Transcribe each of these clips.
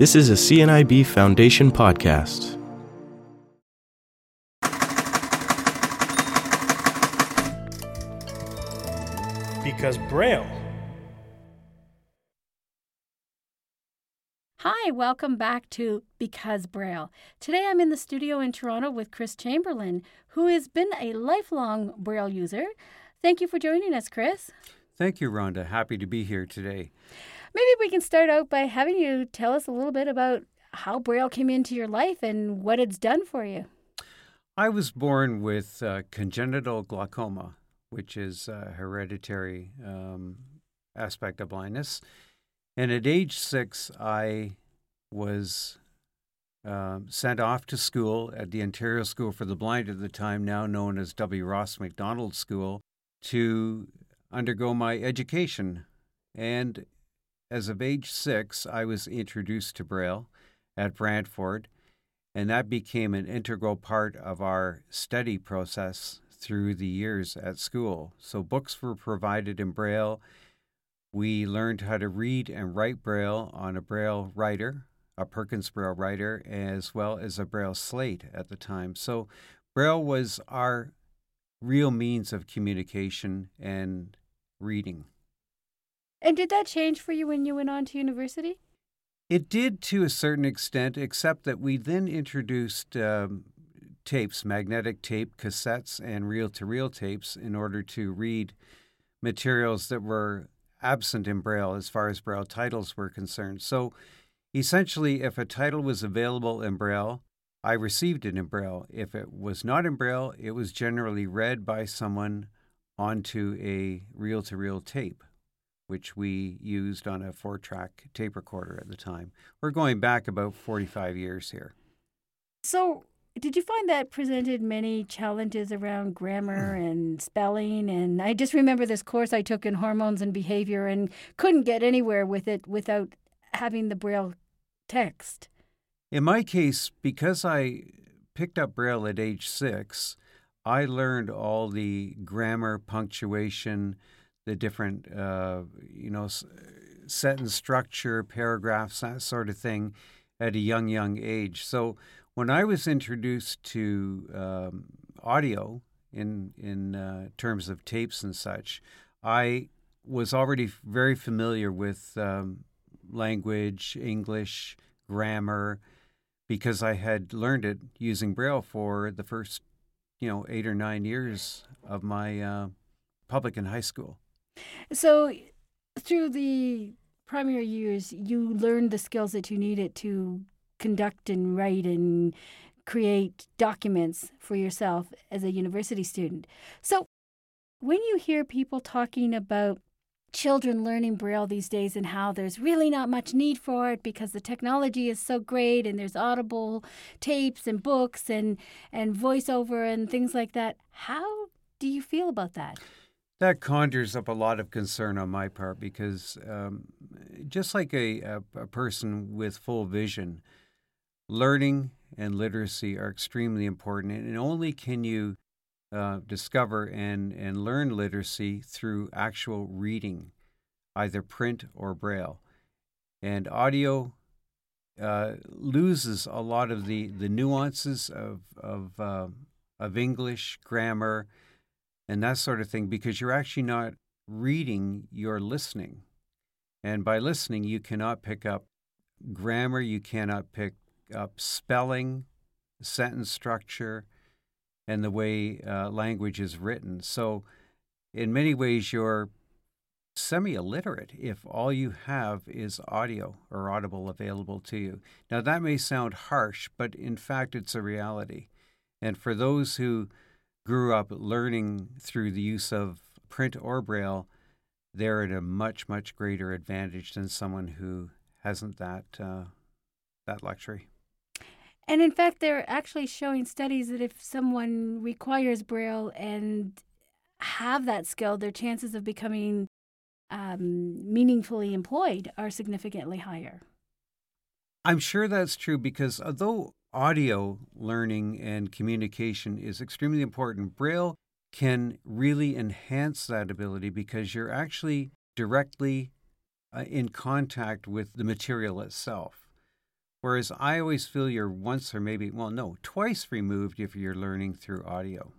This is a CNIB Foundation podcast. Because Braille. Hi, welcome back to Because Braille. Today I'm in the studio in Toronto with Chris Chamberlain, who has been a lifelong Braille user. Thank you for joining us, Chris. Thank you, Rhonda. Happy to be here today. Maybe we can start out by having you tell us a little bit about how Braille came into your life and what it's done for you. I was born with uh, congenital glaucoma, which is a hereditary um, aspect of blindness. And at age six, I was uh, sent off to school at the Ontario School for the Blind at the time, now known as W. Ross Macdonald School, to undergo my education. And as of age six, I was introduced to Braille at Brantford, and that became an integral part of our study process through the years at school. So books were provided in Braille. We learned how to read and write Braille on a Braille writer, a Perkins Braille writer, as well as a Braille slate at the time. So Braille was our real means of communication and reading. And did that change for you when you went on to university? It did to a certain extent, except that we then introduced um, tapes, magnetic tape, cassettes, and reel to reel tapes in order to read materials that were absent in Braille as far as Braille titles were concerned. So essentially, if a title was available in Braille, I received it in Braille. If it was not in Braille, it was generally read by someone onto a reel to reel tape which we used on a four track tape recorder at the time. We're going back about 45 years here. So, did you find that presented many challenges around grammar hmm. and spelling? And I just remember this course I took in hormones and behavior and couldn't get anywhere with it without having the Braille text. In my case, because I picked up Braille at age six, I learned all the grammar, punctuation, the different, uh, you know, sentence structure, paragraphs, that sort of thing at a young, young age. So when I was introduced to um, audio in, in uh, terms of tapes and such, I was already very familiar with um, language, English, grammar, because I had learned it using Braille for the first, you know, eight or nine years of my uh, public and high school. So, through the primary years, you learned the skills that you needed to conduct and write and create documents for yourself as a university student. So, when you hear people talking about children learning Braille these days and how there's really not much need for it because the technology is so great and there's audible tapes and books and, and voiceover and things like that, how do you feel about that? That conjures up a lot of concern on my part because um, just like a, a, a, person with full vision, learning and literacy are extremely important. And only can you uh, discover and, and learn literacy through actual reading, either print or braille. And audio uh, loses a lot of the, the nuances of, of, uh, of English, grammar, and that sort of thing because you're actually not reading, you're listening. And by listening, you cannot pick up grammar, you cannot pick up spelling, sentence structure, and the way uh, language is written. So, in many ways, you're semi illiterate if all you have is audio or audible available to you. Now, that may sound harsh, but in fact, it's a reality. And for those who grew up learning through the use of print or braille, they're at a much much greater advantage than someone who hasn't that uh, that luxury. And in fact, they're actually showing studies that if someone requires braille and have that skill, their chances of becoming um, meaningfully employed are significantly higher. I'm sure that's true because although audio learning and communication is extremely important. Braille can really enhance that ability because you're actually directly uh, in contact with the material itself. Whereas I always feel you're once or maybe, well, no, twice removed if you're learning through audio.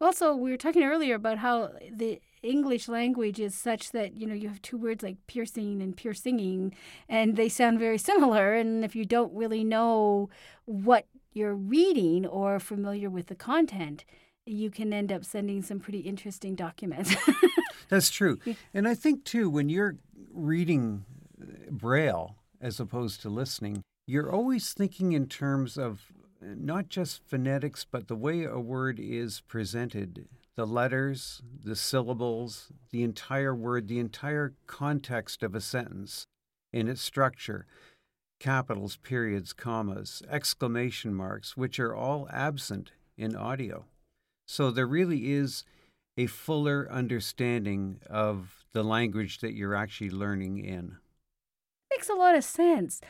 Also, we were talking earlier about how the English language is such that you know you have two words like piercing and singing, and they sound very similar. And if you don't really know what you're reading or familiar with the content, you can end up sending some pretty interesting documents. That's true, and I think too when you're reading Braille as opposed to listening, you're always thinking in terms of not just phonetics, but the way a word is presented the letters, the syllables, the entire word, the entire context of a sentence in its structure, capitals, periods, commas, exclamation marks, which are all absent in audio. So there really is a fuller understanding of the language that you're actually learning in. Makes a lot of sense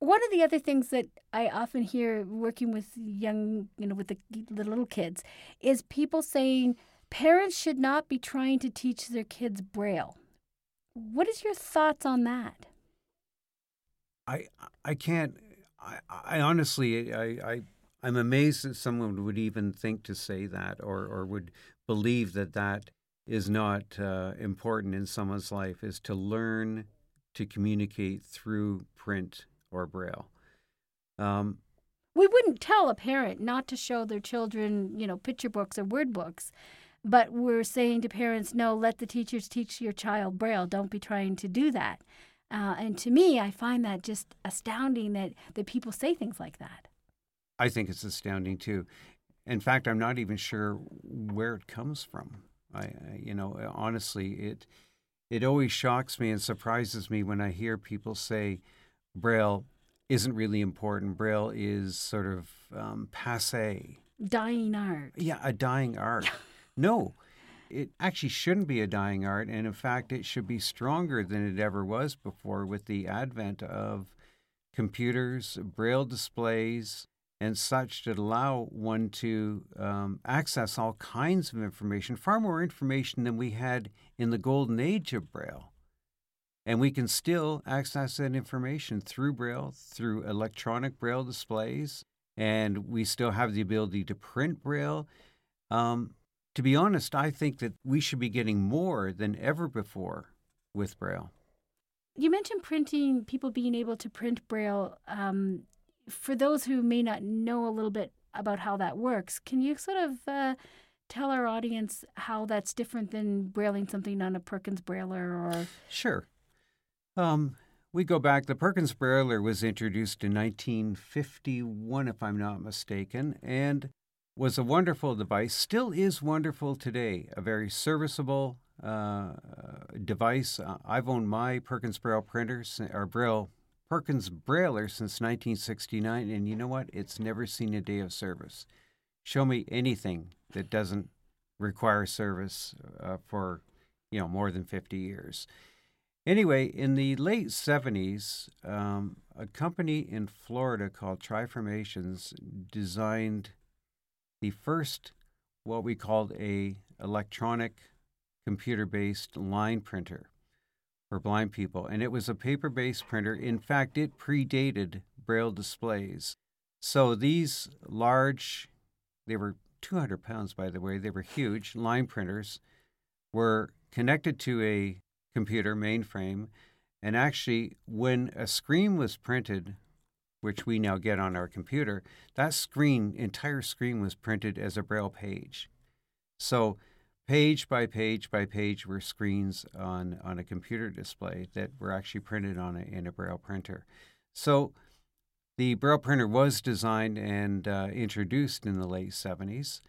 one of the other things that I often hear working with young, you know, with the, the little kids is people saying parents should not be trying to teach their kids Braille. What is your thoughts on that? I I can't. I, I honestly I, I I'm amazed that someone would even think to say that or or would believe that that is not uh, important in someone's life is to learn to communicate through print or Braille. Um, we wouldn't tell a parent not to show their children, you know, picture books or word books, but we're saying to parents, no, let the teachers teach your child Braille. Don't be trying to do that. Uh, and to me, I find that just astounding that, that people say things like that. I think it's astounding too. In fact, I'm not even sure where it comes from. I, you know, honestly, it it always shocks me and surprises me when I hear people say, Braille isn't really important. Braille is sort of um, passe. Dying art. Yeah, a dying art. no, it actually shouldn't be a dying art. And in fact, it should be stronger than it ever was before with the advent of computers, Braille displays, and such that allow one to um, access all kinds of information, far more information than we had in the golden age of Braille. And we can still access that information through Braille, through electronic Braille displays, and we still have the ability to print Braille. Um, to be honest, I think that we should be getting more than ever before with Braille. You mentioned printing, people being able to print Braille. Um, for those who may not know a little bit about how that works, can you sort of uh, tell our audience how that's different than brailing something on a Perkins Brailler or? Sure. Um, we go back. The Perkins Brailler was introduced in 1951, if I'm not mistaken, and was a wonderful device. Still is wonderful today. A very serviceable uh, device. Uh, I've owned my Perkins Braille printer or Braille Perkins Brailler since 1969, and you know what? It's never seen a day of service. Show me anything that doesn't require service uh, for you know more than 50 years. Anyway, in the late 70s, um, a company in Florida called Triformations designed the first, what we called a electronic computer-based line printer for blind people, and it was a paper-based printer. In fact, it predated braille displays. So these large, they were 200 pounds, by the way, they were huge line printers, were connected to a computer mainframe. And actually, when a screen was printed, which we now get on our computer, that screen, entire screen, was printed as a braille page. So, page by page by page were screens on, on a computer display that were actually printed on a, in a braille printer. So, the braille printer was designed and uh, introduced in the late 70s.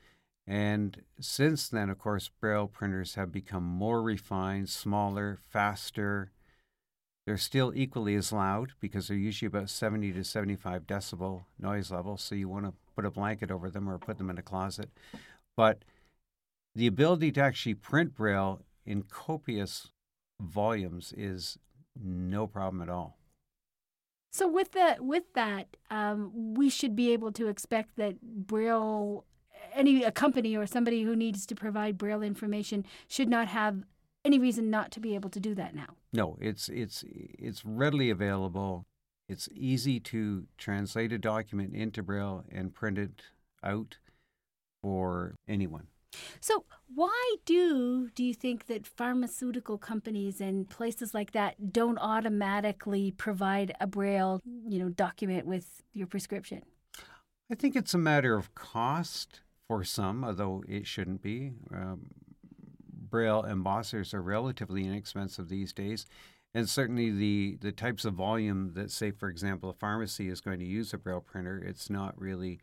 And since then, of course, Braille printers have become more refined, smaller, faster. They're still equally as loud because they're usually about 70 to 75 decibel noise level. So you want to put a blanket over them or put them in a closet. But the ability to actually print Braille in copious volumes is no problem at all. So with that, with that, um, we should be able to expect that Braille any a company or somebody who needs to provide braille information should not have any reason not to be able to do that now. No, it's it's it's readily available. It's easy to translate a document into Braille and print it out for anyone. So, why do do you think that pharmaceutical companies and places like that don't automatically provide a braille, you know, document with your prescription? I think it's a matter of cost for some, although it shouldn't be. Um, braille embossers are relatively inexpensive these days, and certainly the the types of volume that, say, for example, a pharmacy is going to use a braille printer, it's not really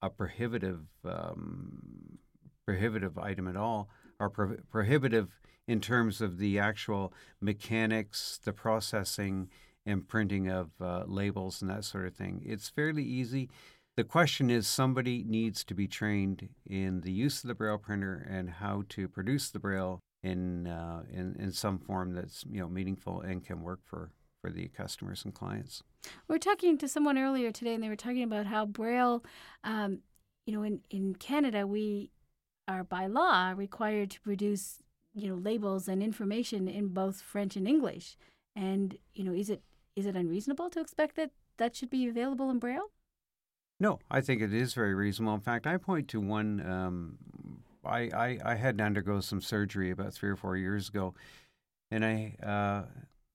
a prohibitive um, prohibitive item at all, or pro- prohibitive in terms of the actual mechanics, the processing, and printing of uh, labels and that sort of thing. It's fairly easy. The question is somebody needs to be trained in the use of the braille printer and how to produce the braille in uh, in, in some form that's you know meaningful and can work for for the customers and clients. We were talking to someone earlier today, and they were talking about how braille, um, you know, in in Canada we are by law required to produce you know labels and information in both French and English. And you know, is it is it unreasonable to expect that that should be available in braille? No, I think it is very reasonable. In fact, I point to one. Um, I, I, I had to undergo some surgery about three or four years ago, and I uh,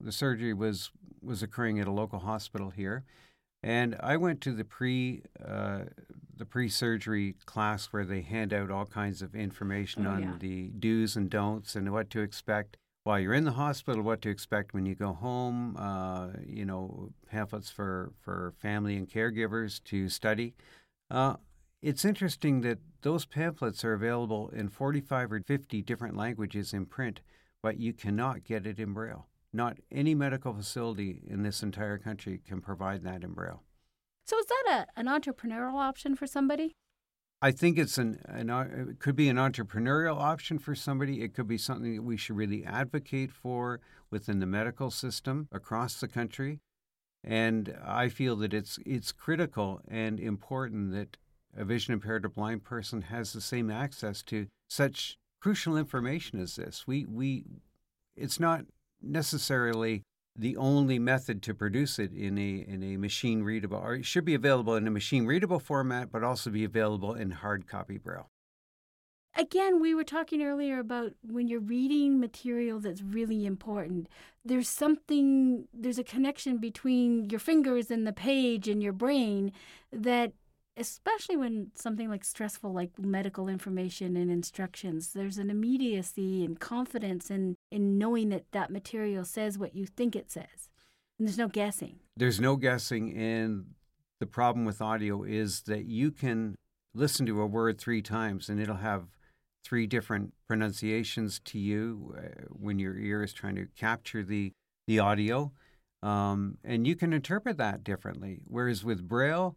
the surgery was was occurring at a local hospital here, and I went to the pre uh, the pre surgery class where they hand out all kinds of information Oh, on yeah. the do's and don'ts and what to expect while you're in the hospital, what to expect when you go home. Uh, you know, pamphlets for for family and caregivers to study. Uh, it's interesting that those pamphlets are available in 45 or 50 different languages in print, but you cannot get it in Braille. Not any medical facility in this entire country can provide that in Braille. So is that a, an entrepreneurial option for somebody? I think it's an, an uh, it could be an entrepreneurial option for somebody. It could be something that we should really advocate for within the medical system across the country. And I feel that it's it's critical and important that a vision impaired or blind person has the same access to such crucial information as this. We we it's not necessarily the only method to produce it in a in a machine readable or it should be available in a machine readable format but also be available in hard copy braille. Again, we were talking earlier about when you're reading material that's really important. There's something, there's a connection between your fingers and the page and your brain that, especially when something like stressful, like medical information and instructions, there's an immediacy and confidence in, in knowing that that material says what you think it says. And there's no guessing. There's no guessing and the problem with audio is that you can listen to a word 3 times and it'll have three different pronunciations to you uh, when your ear is trying to capture the the audio, um, and you can interpret that differently. Whereas with Braille,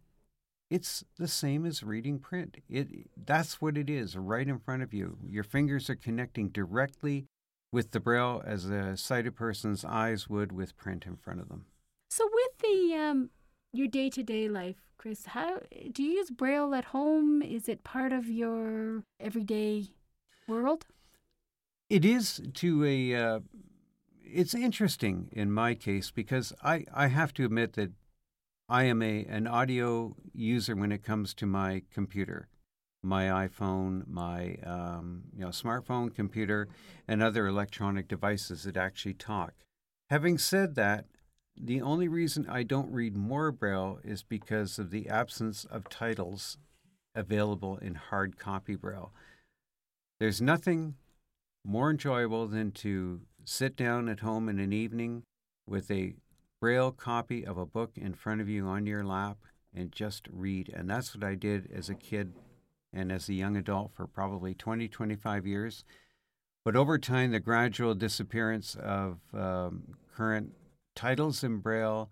it's the same as reading print. It that's what it is, right in front of you. Your fingers are connecting directly with the Braille as a sighted person's eyes would with print in front of them. So with the um, your day to day life, Chris, how do you use Braille at home? Is it part of your everyday world? It is to a. Uh, it's interesting in my case because I, I have to admit that I am a an audio user when it comes to my computer, my iPhone, my um, you know smartphone, computer, and other electronic devices that actually talk. Having said that, the only reason I don't read more Braille is because of the absence of titles available in hard copy Braille. There's nothing more enjoyable than to sit down at home in an evening with a braille copy of a book in front of you on your lap and just read. And that's what I did as a kid and as a young adult for probably 20, 25 years. But over time, the gradual disappearance of um, current titles in braille,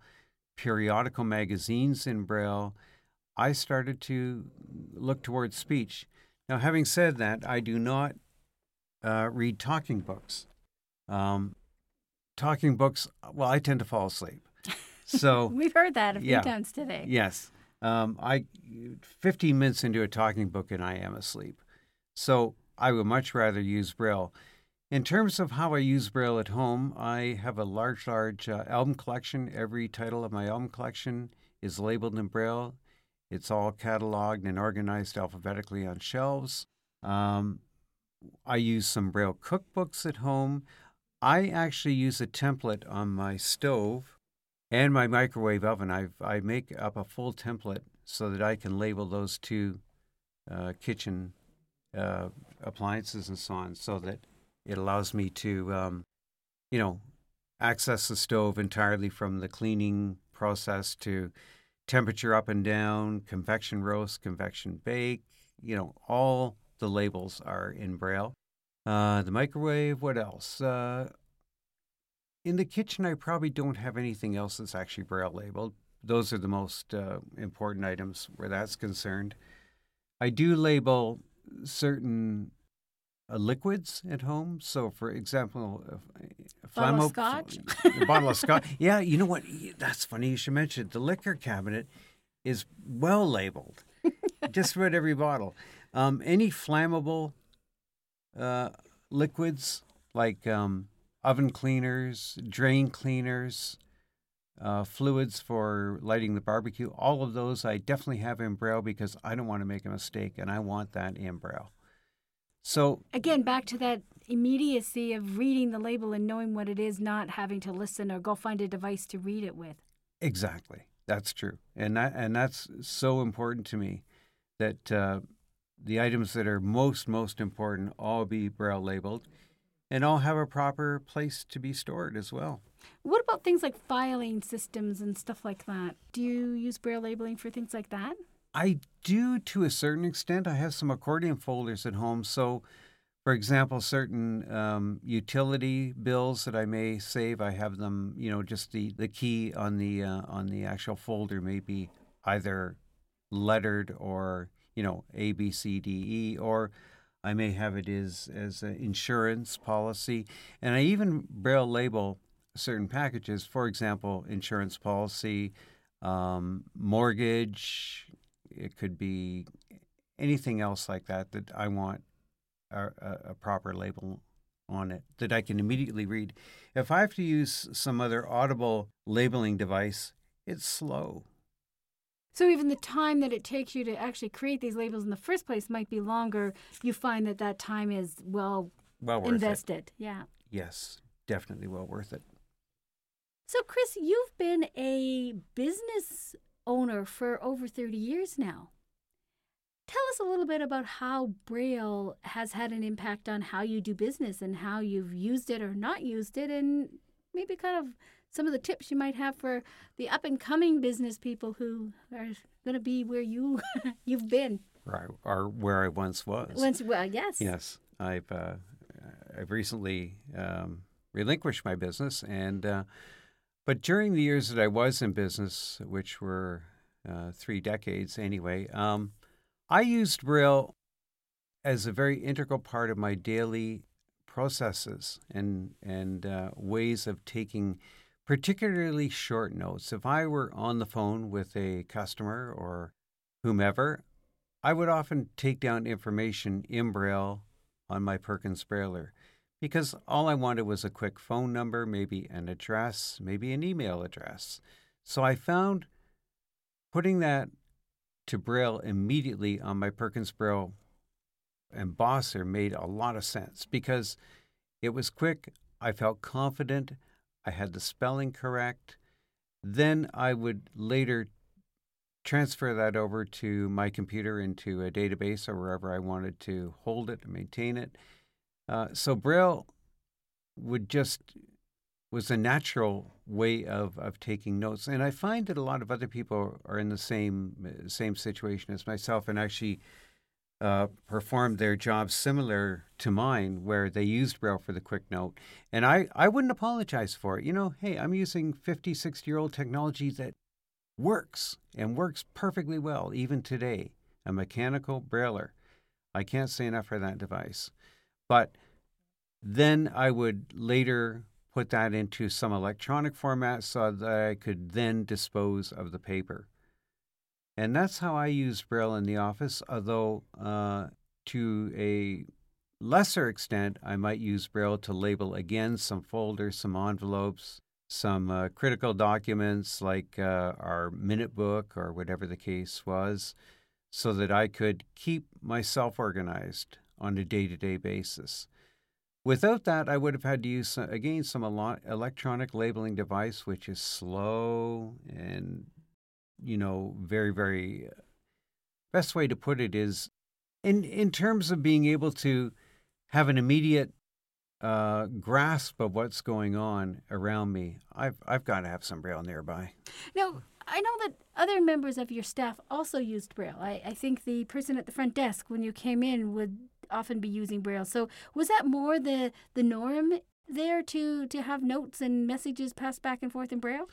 periodical magazines in braille, I started to look towards speech. Now, having said that, I do not uh, read talking books. Um, talking books, well, I tend to fall asleep. So, We've heard that a few yeah. times today. yes, um, I 15 minutes into a talking book and I am asleep. So, I would much rather use Braille. In terms of how I use Braille at home, I have a large, large uh, album collection. Every title of my album collection is labeled in Braille. It's all cataloged and organized alphabetically on shelves. Um, I use some Braille cookbooks at home. I actually use a template on my stove and my microwave oven. I I make up a full template so that I can label those two uh, kitchen uh, appliances and so on, so that it allows me to, um, you know, access the stove entirely from the cleaning process to temperature up and down, convection roast, convection bake. You know, all the labels are in Braille. Uh, the microwave, what else? Uh, in the kitchen, I probably don't have anything else that's actually Braille labeled. Those are the most uh, important items where that's concerned. I do label certain uh, liquids at home. So, for example, a bottle of scotch. a bottle of scotch. Yeah, you know what? That's funny you should mention. It. The liquor cabinet is well labeled, just about every bottle. Um, any flammable uh, liquids like um, oven cleaners, drain cleaners, uh, fluids for lighting the barbecue, all of those I definitely have in Braille because I don't want to make a mistake and I want that in Braille. So again, back to that immediacy of reading the label and knowing what it is, not having to listen or go find a device to read it with. Exactly, that's true, and that and that's so important to me that uh, the items that are most most important all be braille labeled, and all have a proper place to be stored as well. What about things like filing systems and stuff like that? Do you use braille labeling for things like that? I do to a certain extent. I have some accordion folders at home. So, for example, certain um, utility bills that I may save, I have them. You know, just the, the key on the uh, on the actual folder may be either lettered or you know A B C D E, or I may have it as as an insurance policy, and I even braille label certain packages. For example, insurance policy, um, mortgage, it could be anything else like that that I want a, a, proper label on it that I can immediately read. If I have to use some other audible labeling device, it's slow. So even the time that it takes you to actually create these labels in the first place might be longer. You find that that time is well, well invested. It. Yeah. Yes, definitely well worth it. So Chris, you've been a business owner for over 30 years now. Tell us a little bit about how Braille has had an impact on how you do business and how you've used it or not used it, and maybe kind of some of the tips you might have for the up and coming business people who are going to be where you you've been. Right, or where I once was. Once, well, yes. Yes, I've uh, I've recently um, relinquished my business and. Uh, but during the years that I was in business, which were uh, three decades anyway, um, I used Braille as a very integral part of my daily processes and and uh, ways of taking particularly short notes. If I were on the phone with a customer or whomever, I would often take down information in Braille on my Perkins Brailler because all I wanted was a quick phone number, maybe an address, maybe an email address. So I found putting that to Braille immediately on my Perkins Braille embosser made a lot of sense because it was quick. I felt confident. I had the spelling correct. Then I would later transfer that over to my computer into a database or wherever I wanted to hold it and maintain it. Uh, so Braille would just was a natural way of, of taking notes, and I find that a lot of other people are in the same same situation as myself, and actually uh, performed their jobs similar to mine, where they used Braille for the quick note. And I, I wouldn't apologize for it. You know, hey, I'm using 50, 60 year old technology that works and works perfectly well even today. A mechanical Brailler. I can't say enough for that device. But then I would later put that into some electronic format so that I could then dispose of the paper. And that's how I use Braille in the office, although uh, to a lesser extent, I might use Braille to label again some folders, some envelopes, some uh, critical documents like uh, our minute book or whatever the case was, so that I could keep myself organized on a day to day basis. Without that, I would have had to use, again, some electronic labeling device, which is slow and, you know, very, very. Best way to put it is in, in terms of being able to have an immediate uh, grasp of what's going on around me, I've, I've got to have some Braille nearby. Now, I know that other members of your staff also used Braille. I, I think the person at the front desk, when you came in, would often be using Braille. So was that more the the norm there to to have notes and messages passed back and forth in Braille?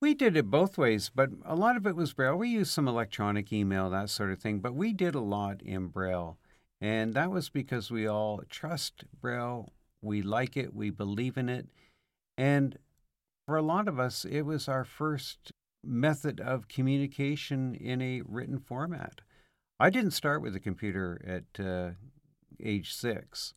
We did it both ways, but a lot of it was Braille. We used some electronic email, that sort of thing, but we did a lot in Braille. And that was because we all trust Braille, we like it, we believe in it. And for a lot of us, it was our first method of communication in a written format. I didn't start with a computer at uh, age six.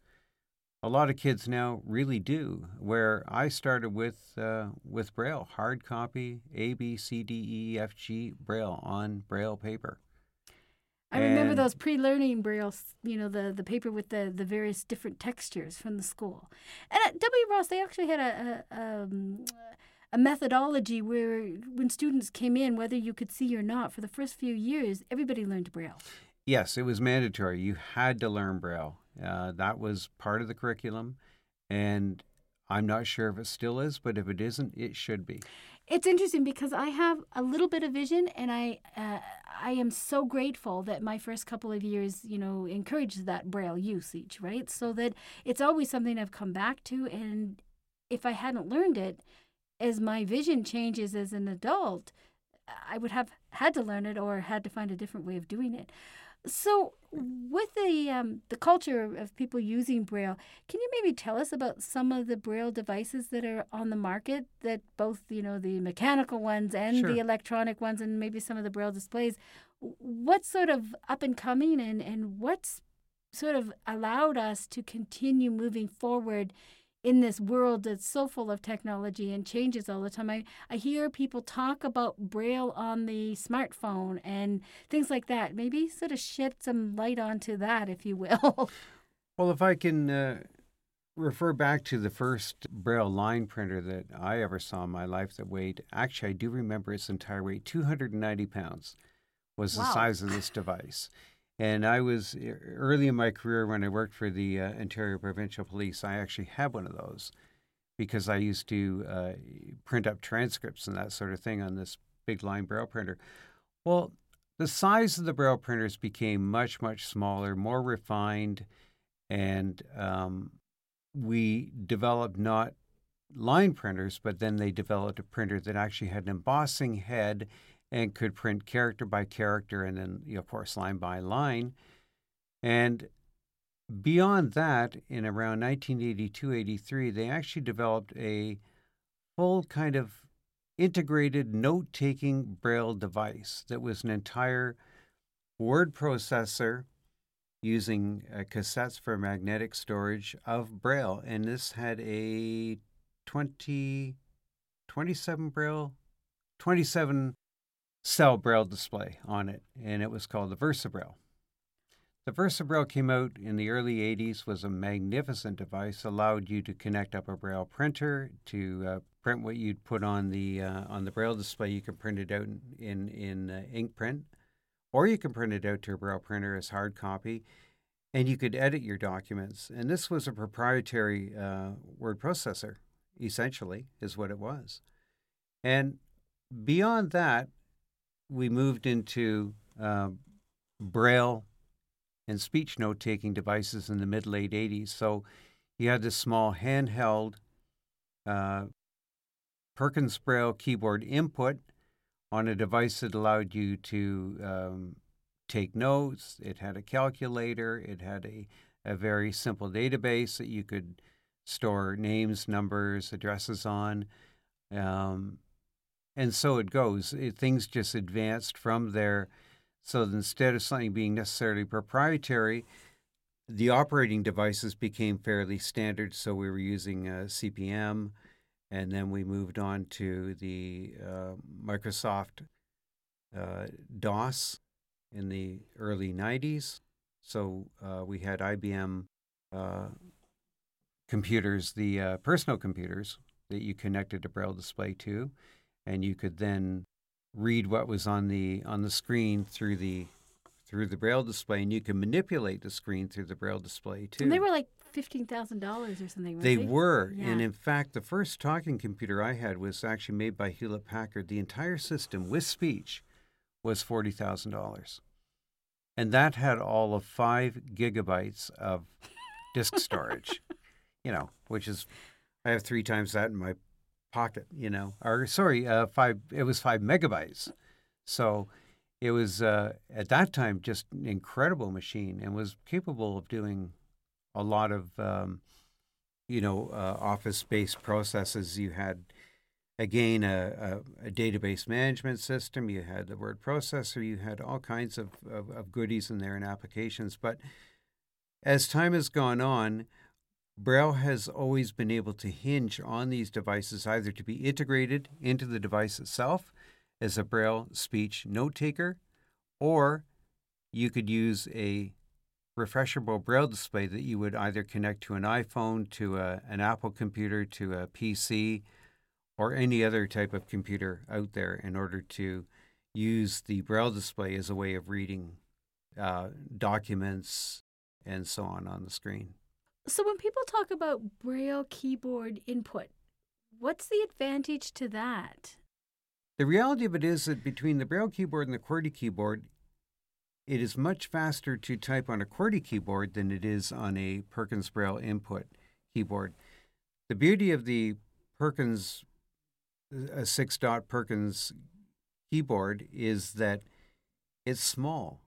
A lot of kids now really do. Where I started with uh, with Braille, hard copy, A B C D E F G Braille on Braille paper. I and remember those pre-learning Braille, you know, the, the paper with the, the various different textures from the school. And at W. Ross, they actually had a, a, um, a methodology where when students came in, whether you could see or not, for the first few years, everybody learned Braille. Yes, it was mandatory. You had to learn Braille. Uh, that was part of the curriculum, and I'm not sure if it still is, but if it isn't, it should be. It's interesting because I have a little bit of vision, and I uh, I am so grateful that my first couple of years, you know, encouraged that Braille usage, right? So that it's always something I've come back to, and if I hadn't learned it, as my vision changes as an adult, I would have had to learn it or had to find a different way of doing it. So, with the um, the culture of people using Braille, can you maybe tell us about some of the Braille devices that are on the market? That both you know the mechanical ones and sure. the electronic ones, and maybe some of the Braille displays. What's sort of up and coming, and and what's sort of allowed us to continue moving forward in this world that's so full of technology and changes all the time. I, I hear people talk about Braille on the smartphone and things like that. Maybe sort of shed some light onto that, if you will. Well, if I can uh, refer back to the first Braille line printer that I ever saw in my life that weighed, actually, I do remember its entire weight 290 pounds was wow. the size of this device. And I was early in my career when I worked for the uh, Ontario Provincial Police. I actually had one of those because I used to uh, print up transcripts and that sort of thing on this big line braille printer. Well, the size of the braille printers became much, much smaller, more refined, and um, we developed not line printers, but then they developed a printer that actually had an embossing head and could print character by character and then, of course, line by line. And beyond that, in around 1982 83, they actually developed a full kind of integrated note taking braille device that was an entire word processor using uh, cassettes for magnetic storage of braille. And this had a 20, 27 braille, 27 cell braille display on it, and it was called the VersaBraille. The VersaBraille came out in the early 80s, was a magnificent device, allowed you to connect up a braille printer to uh, print what you'd put on the uh, on the braille display. You can print it out in in, in uh, ink print, or you can print it out to a braille printer as hard copy, and you could edit your documents. And this was a proprietary uh, word processor, essentially, is what it was. And beyond that, we moved into uh, braille and speech note taking devices in the mid late 80s. So you had this small handheld uh, Perkins Braille keyboard input on a device that allowed you to um, take notes. It had a calculator. It had a, a very simple database that you could store names, numbers, addresses on. Um, and so it goes. It, things just advanced from there. So instead of something being necessarily proprietary, the operating devices became fairly standard, so we were using uh, CP/M, and then we moved on to the uh, Microsoft uh, DOS in the early 90s. So uh, we had IBM uh, computers, the personal computers that you connected a braille display to, and you could then read what was on the on the screen through the through the braille display, and you can manipulate the screen through the braille display too. And they were like fifteen thousand dollars or something. weren't They were, Yeah. and in fact, the first talking computer I had was actually made by Hewlett Packard. The entire system with speech was forty thousand dollars, and that had all of five gigabytes of disk storage. you know, which is I have three times that in my pocket. You know, or sorry, uh, five. It was five megabytes. So it was uh, at that time just an incredible machine and was capable of doing a lot of um, you know uh, office-based processes. You had again a, a, a database management system. You had the word processor. You had all kinds of, of, of goodies in there and applications. But as time has gone on, Braille has always been able to hinge on these devices either to be integrated into the device itself as a Braille speech note taker, or you could use a refreshable Braille display that you would either connect to an iPhone, to a, an Apple computer, to a PC, or any other type of computer out there in order to use the Braille display as a way of reading uh, documents and so on on the screen. So when people talk about braille keyboard input, what's the advantage to that? The reality of it is that between the Braille keyboard and the QWERTY keyboard, it is much faster to type on a QWERTY keyboard than it is on a Perkins Braille input keyboard. The beauty of the Perkins, a six dot Perkins keyboard is that it's small.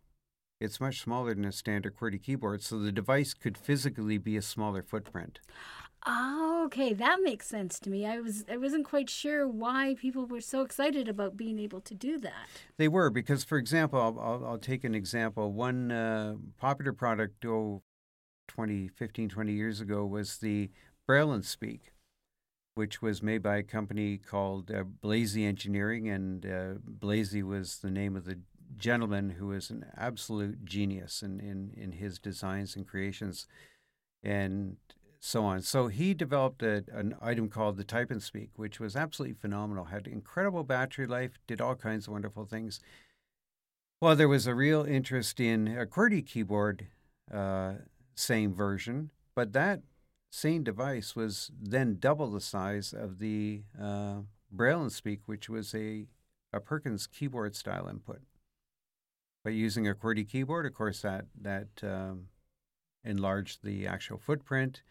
It's much smaller than a standard QWERTY keyboard, so the device could physically be a smaller footprint. Oh, okay, that makes sense to me. I was I wasn't quite sure why people were so excited about being able to do that. They were because, for example, I'll, I'll, I'll take an example. One uh, popular product, oh, 20, 15, 20 years ago was the Braille and Speak, which was made by a company called uh, Blazie Engineering, and uh, Blazie was the name of the gentleman who was an absolute genius in, in, in his designs and creations. And so on. So he developed a, an item called the Type and Speak, which was absolutely phenomenal. Had incredible battery life, did all kinds of wonderful things. Well, there was a real interest in a QWERTY keyboard, uh, same version, but that same device was then double the size of the uh, Braille and Speak, which was a, a Perkins keyboard style input. But using a QWERTY keyboard, of course, that that um, enlarged the actual footprint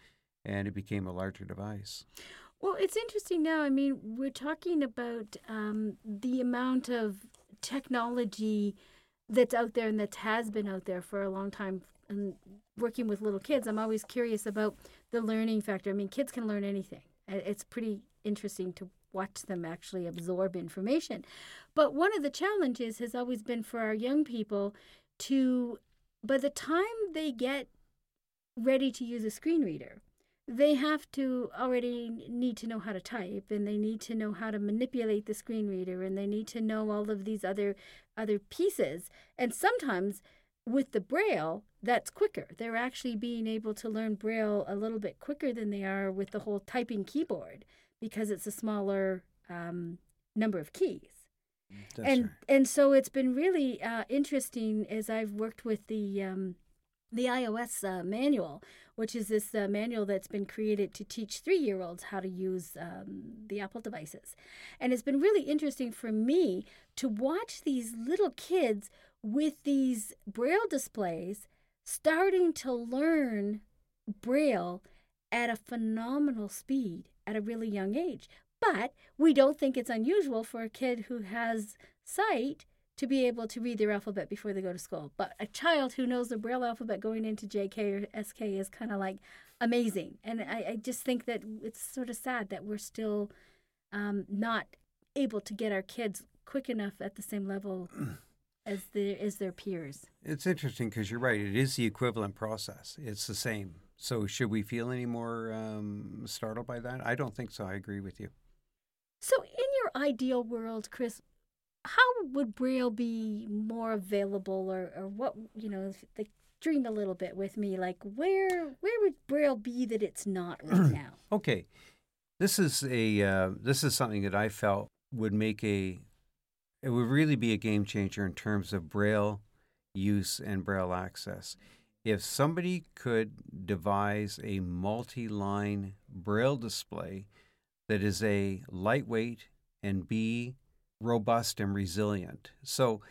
and it became a larger device. Well, it's interesting now. I mean, we're talking about um, the amount of technology that's out there and that has been out there for a long time. And working with little kids, I'm always curious about the learning factor. I mean, kids can learn anything. It's pretty interesting to watch them actually absorb information. But one of the challenges has always been for our young people to, by the time they get ready to use a screen reader, they have to already need to know how to type and they need to know how to manipulate the screen reader and they need to know all of these other other pieces. And sometimes with the braille that's quicker. They're actually being able to learn braille a little bit quicker than they are with the whole typing keyboard because it's a smaller um, number of keys. And and so it's been really uh, interesting as I've worked with the um, the iOS uh, manual, which is this uh, manual that's been created to teach three year olds how to use um, the Apple devices. And it's been really interesting for me to watch these little kids with these Braille displays starting to learn Braille at a phenomenal speed at a really young age. But we don't think it's unusual for a kid who has sight to be able to read their alphabet before they go to school. But a child who knows the Braille alphabet going into JK or SK is kind of like amazing. And I, I, just think that it's sort of sad that we're still um, not able to get our kids quick enough at the same level as their as their peers. It's interesting because you're right. It is the equivalent process. It's the same. So should we feel any more um, startled by that? I don't think so. I agree with you. So, in your ideal world, Chris, how would Braille be more available, or, or what you know? if Like, dream a little bit with me. Like, where where would Braille be that it's not right now? Okay, this is a uh, this is something that I felt would make a it would really be a game changer in terms of Braille use and Braille access. If somebody could devise a multi-line Braille display that is a lightweight and B robust and resilient. So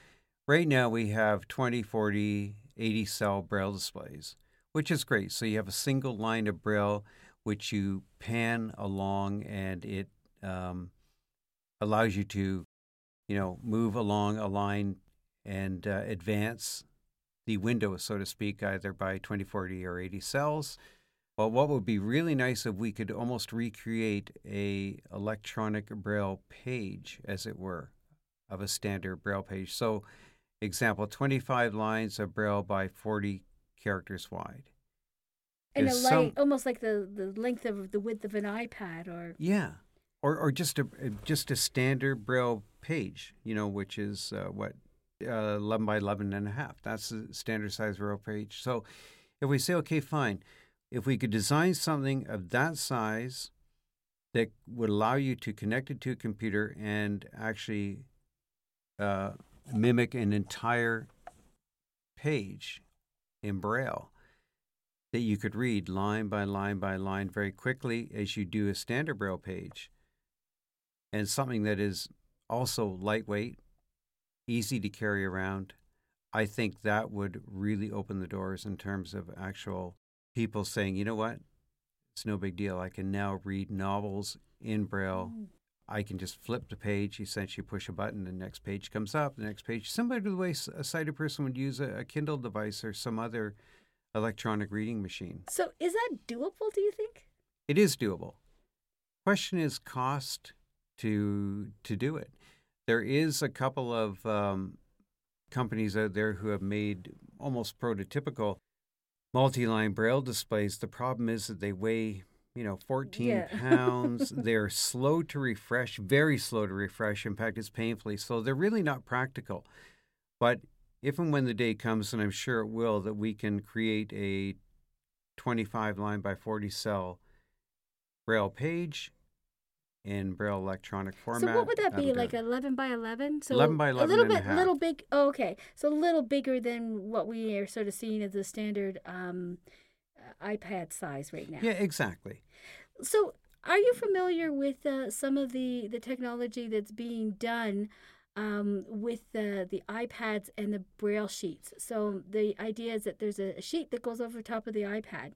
right now we have 20, 40, 80 cell Braille displays, which is great. So you have a single line of Braille which you pan along and it um, allows you to, you know, move along a line and uh, advance the window, so to speak, either by 2040 or 80 cells. But what would be really nice if we could almost recreate a electronic braille page, as it were, of a standard braille page. So, example, 25 lines of braille by 40 characters wide. And a light, some- almost like the, the length of the width of an iPad, or Yeah, or or just a just a standard braille page, you know, which is uh, what uh, eleven by eleven and a half. That's the standard size braille page. So, if we say, okay, fine, if we could design something of that size that would allow you to connect it to a computer and actually uh, mimic an entire page in braille that you could read line by line by line very quickly as you do a standard braille page and something that is also lightweight easy to carry around i think that would really open the doors in terms of actual people saying you know what it's no big deal i can now read novels in braille mm. I can just flip the page, essentially push a button, the next page comes up, the next page, similar to the way a sighted person would use a, a Kindle device or some other electronic reading machine. so is that doable? Do you think? It is doable. Question is cost to to do it. There is a couple of um, companies out there who have made almost prototypical multi-line braille displays. The problem is that they weigh, you know, 14 Yeah. pounds. They're slow to refresh, very slow to refresh. In fact, it's painfully slow. They're really not practical. But if and when the day comes, and I'm sure it will, that we can create a 25 line by 40 cell braille page in braille electronic format. So what would that be? that'll Like it. eleven by eleven? So 11 by 11 a little a bit, half. little big. Oh, okay, so a little bigger than what we are sort of seeing as the standard um, uh, iPad size right now. Yeah, exactly. So, are you familiar with uh, some of the, the technology that's being done um, with the, the iPads and the Braille sheets? So, the idea is that there's a sheet that goes over top of the iPad.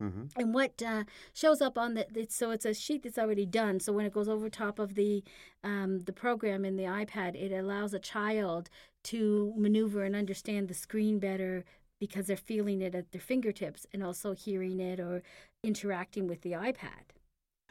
Hmm And what uh, shows up on the it's, so it's a sheet that's already done. So when it goes over top of the um, the program in the iPad, it allows a child to maneuver and understand the screen better because they're feeling it at their fingertips and also hearing it or interacting with the iPad.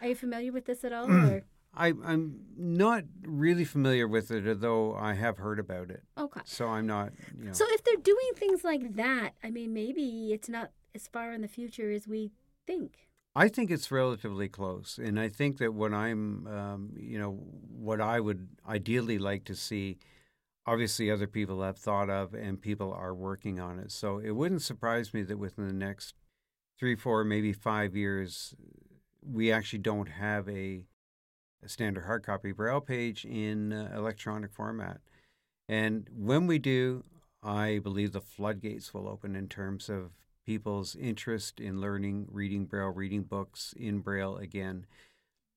Are you familiar with this at all? or? I, I'm not really familiar with it, although I have heard about it. Okay. So I'm not, you know. So if they're doing things like that, I mean, maybe it's not as far in the future as we think. I think it's relatively close, and I think that what I'm, um, you know, what I would ideally like to see, obviously other people have thought of, and people are working on it. So it wouldn't surprise me that within the next three, four, maybe five years, we actually don't have a, a standard hard copy braille page in uh, electronic format. And when we do, I believe the floodgates will open in terms of people's interest in learning, reading Braille, reading books in Braille again.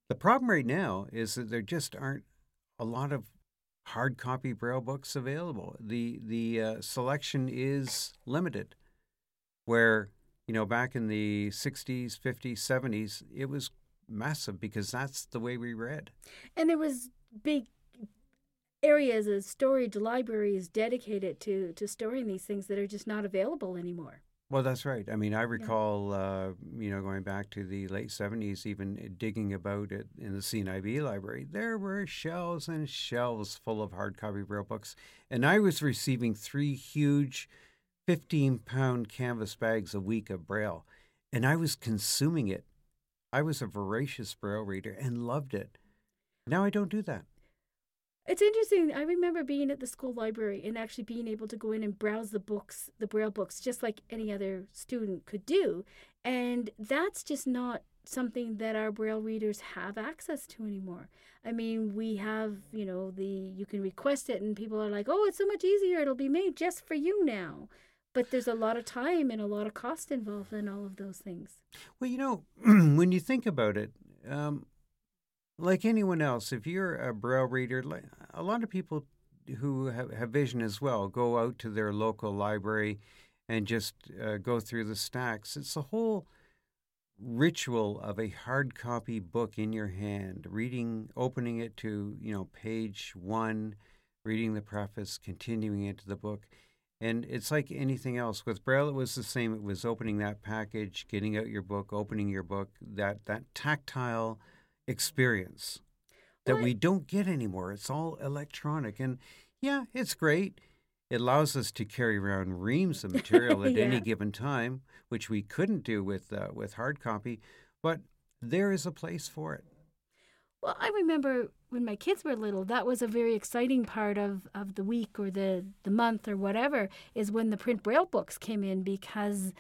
The problem right now is that there just aren't a lot of hard copy Braille books available. The the uh, selection is limited. Where you know back in the '60s, '50s, '70s, it was massive because that's the way we read. And there was big areas of storage libraries dedicated to to storing these things that are just not available anymore. Well, that's right. I mean, I recall, uh, you know, going back to the late 70s, even digging about it in the CNIB library, there were shelves and shelves full of hard copy Braille books. And I was receiving three huge 15 pound canvas bags a week of Braille, and I was consuming it. I was a voracious Braille reader and loved it. Now I don't do that. It's interesting. I remember being at the school library and actually being able to go in and browse the books, the Braille books, just like any other student could do. And that's just not something that our Braille readers have access to anymore. I mean, we have, you know, the you can request it and people are like, "Oh, it's so much easier. It'll be made just for you now." But there's a lot of time and a lot of cost involved in all of those things. Well, you know, when you think about it, um, like anyone else, if you're a braille reader, a lot of people who have, have vision as well go out to their local library and just uh, go through the stacks. It's a whole ritual of a hard copy book in your hand, reading, opening it to you know page one, reading the preface, continuing into the book. And it's like anything else. With Braille, it was the same. It was opening that package, getting out your book, opening your book, that, that tactile experience that Well, we don't get anymore. It's all electronic. And yeah, it's great. It allows us to carry around reams of material at Yeah. any given time, which we couldn't do with uh, with hard copy. But there is a place for it. Well, I remember when my kids were little, that was a very exciting part of, of the week or the, the month or whatever, is when the print braille books came in because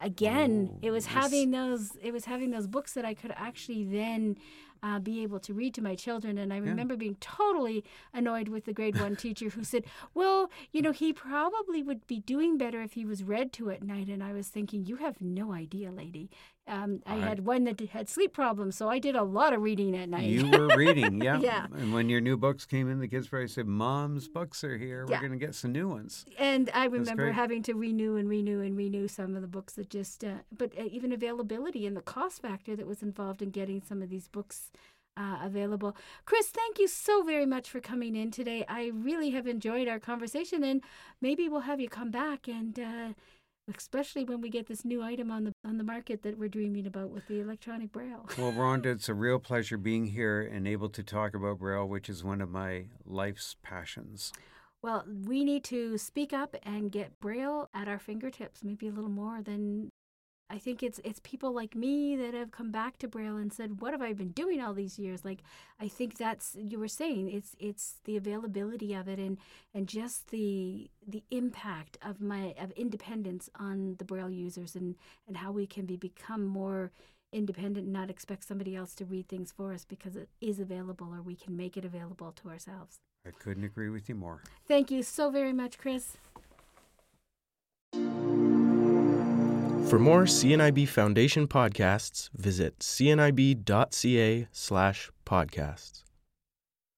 again, Oh, it was yes. having those it was having those books that I could actually then uh, be able to read to my children. And I remember being totally annoyed with the grade one teacher who said, Well, you know, he probably would be doing better if he was read to at night. And I was thinking, You have no idea, lady. Um, I I- had one that had sleep problems, so I did a lot of reading at night. You were reading, yeah. Yeah. And when your new books came in, the kids probably said, "Mom's books are here. Yeah. We're going to get some new ones." And I remember having to renew and renew and renew some of the books that just, uh, but uh, even availability and the cost factor that was involved in getting some of these books uh, available. Chris, thank you so very much for coming in today. I really have enjoyed our conversation, and maybe we'll have you come back and. Uh, Especially when we get this new item on the on the market that we're dreaming about with the electronic braille. Well, Rhonda, it's a real pleasure being here and able to talk about Braille, which is one of my life's passions. Well, we need to speak up and get Braille at our fingertips, maybe a little more than I think it's it's people like me that have come back to Braille and said, "What have I been doing all these years?" Like I think that's you were saying it's it's the availability of it and and just the the impact of my of independence on the Braille users and and how we can be become more independent and not expect somebody else to read things for us because it is available or we can make it available to ourselves. I couldn't agree with you more. Thank you so very much, Chris. For more CNIB Foundation podcasts, visit cnib.ca slash podcasts.